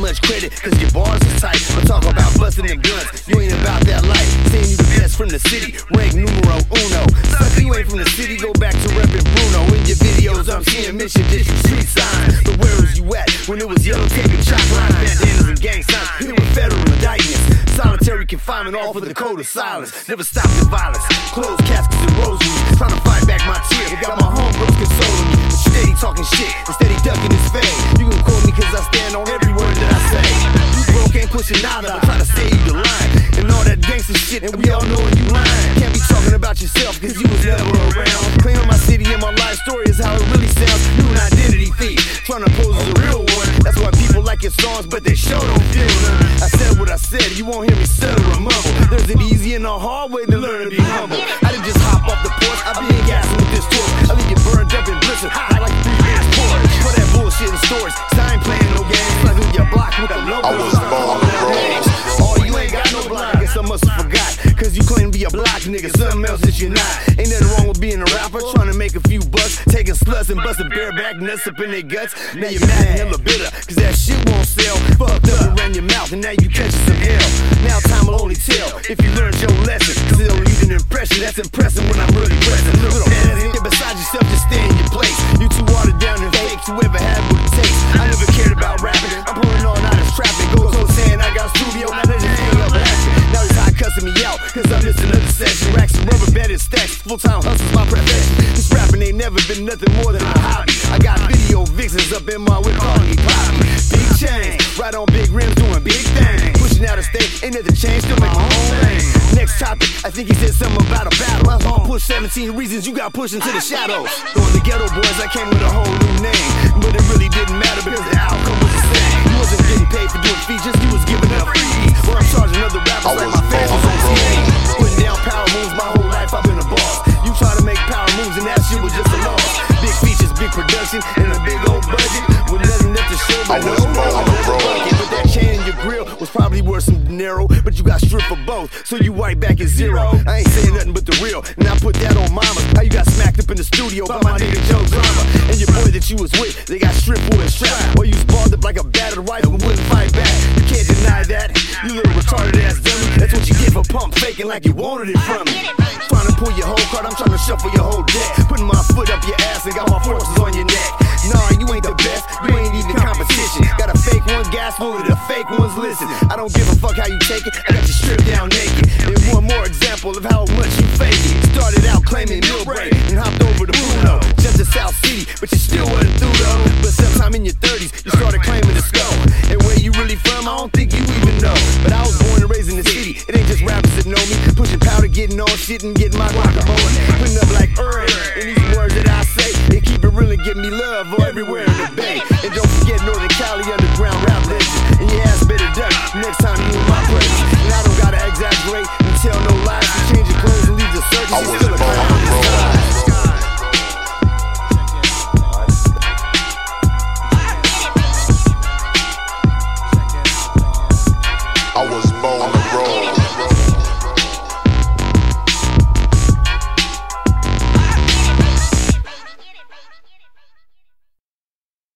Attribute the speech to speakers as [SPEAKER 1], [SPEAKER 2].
[SPEAKER 1] Much credit, cause your bars is tight. But talk about busting the guns, you ain't about that life. Saying you the best from the city, rank numero uno. Sucker, you ain't from the city, go back to reppin' Bruno. In your videos, I'm seeing mission district street signs. But where was you at when it was yellow tape and chalk lines, bandanas and gang signs? Hit with federal indictments. Solitary confinement, all for the code of silence. Never stop the violence. Closed caskets and rosaries. Trying to fight back my tears. Nada, but try to save the line. And all that gangster shit, and we all know you lying. Can't be talking about yourself cause you was never around. Claiming my city and my life story is how it really sounds. You an identity thief, trying to pose as a real one. That's why people like your songs, but they show don't feel none. I said what I said, you won't hear me stutter or mumble. There's an easy and a hard way to learn to be humble. I didn't just hop off the porch, I been gassing with this torch. I leave you burned up and blistered, guess I must have forgot. Cause you claim to be a block nigga, something else that you're not. Ain't nothing wrong with being a rapper, trying to make a few bucks. Taking sluts and busting bareback nuts up in their guts. Now you're mad and hella bitter, cause that shit won't sell. Fucked up around your mouth, and now you catching some hell. Now time will only tell if you learned your lesson. Cause it'll leave an impression that's impressive when I'm really present. Little man, beside yourself, just stay in your place. You too watered down and fake, you ever had another session. Racks and rubber banded stacks, full time hustle's my profession. This rapping ain't never been nothing more than a hobby. I got video vixens up in my whip calling me poppy. Big chains, right on big rims doing big things. Pushing out of state, ain't nothing changed, still make my own lane. Next topic, I think he said something about a battle. My song push 17 reasons you got pushed into the shadows. Going the ghetto boys, I came with a whole new name. But it really didn't matter because the outcome was the same. Moves and that shit was just a loss. Big features, big production, and a big old budget. With nothing left to show
[SPEAKER 2] I
[SPEAKER 1] but no
[SPEAKER 2] was born on the road.
[SPEAKER 1] But that chain in your grill was probably worth some dinero. But you got stripped for both, so you right back at zero. I ain't saying nothing but the real, and I put that on mama. How you got smacked up in the studio by my nigga Joe Drama. And your boy that you was with, they got stripped for a strap. Or you balled up like a battered wife and wouldn't fight back. You can't deny that. You little retarded ass dummy. That's what you get for pump faking like you wanted it from me. Pull your whole card, I'm trying to shuffle your whole deck. Putting my foot up your ass and got my forces on your neck. Nah, you ain't the best, you ain't even competition. Got a fake one gas of the fake ones listen. I don't give a fuck how you take it, I got you stripped down naked. And one more example of how much you fake it. Started out claiming meal break and hopped over to Bruno. Jumped getting on shit and getting my rock on. Putting up like earth And these words that I say. They keep it real and give me love everywhere.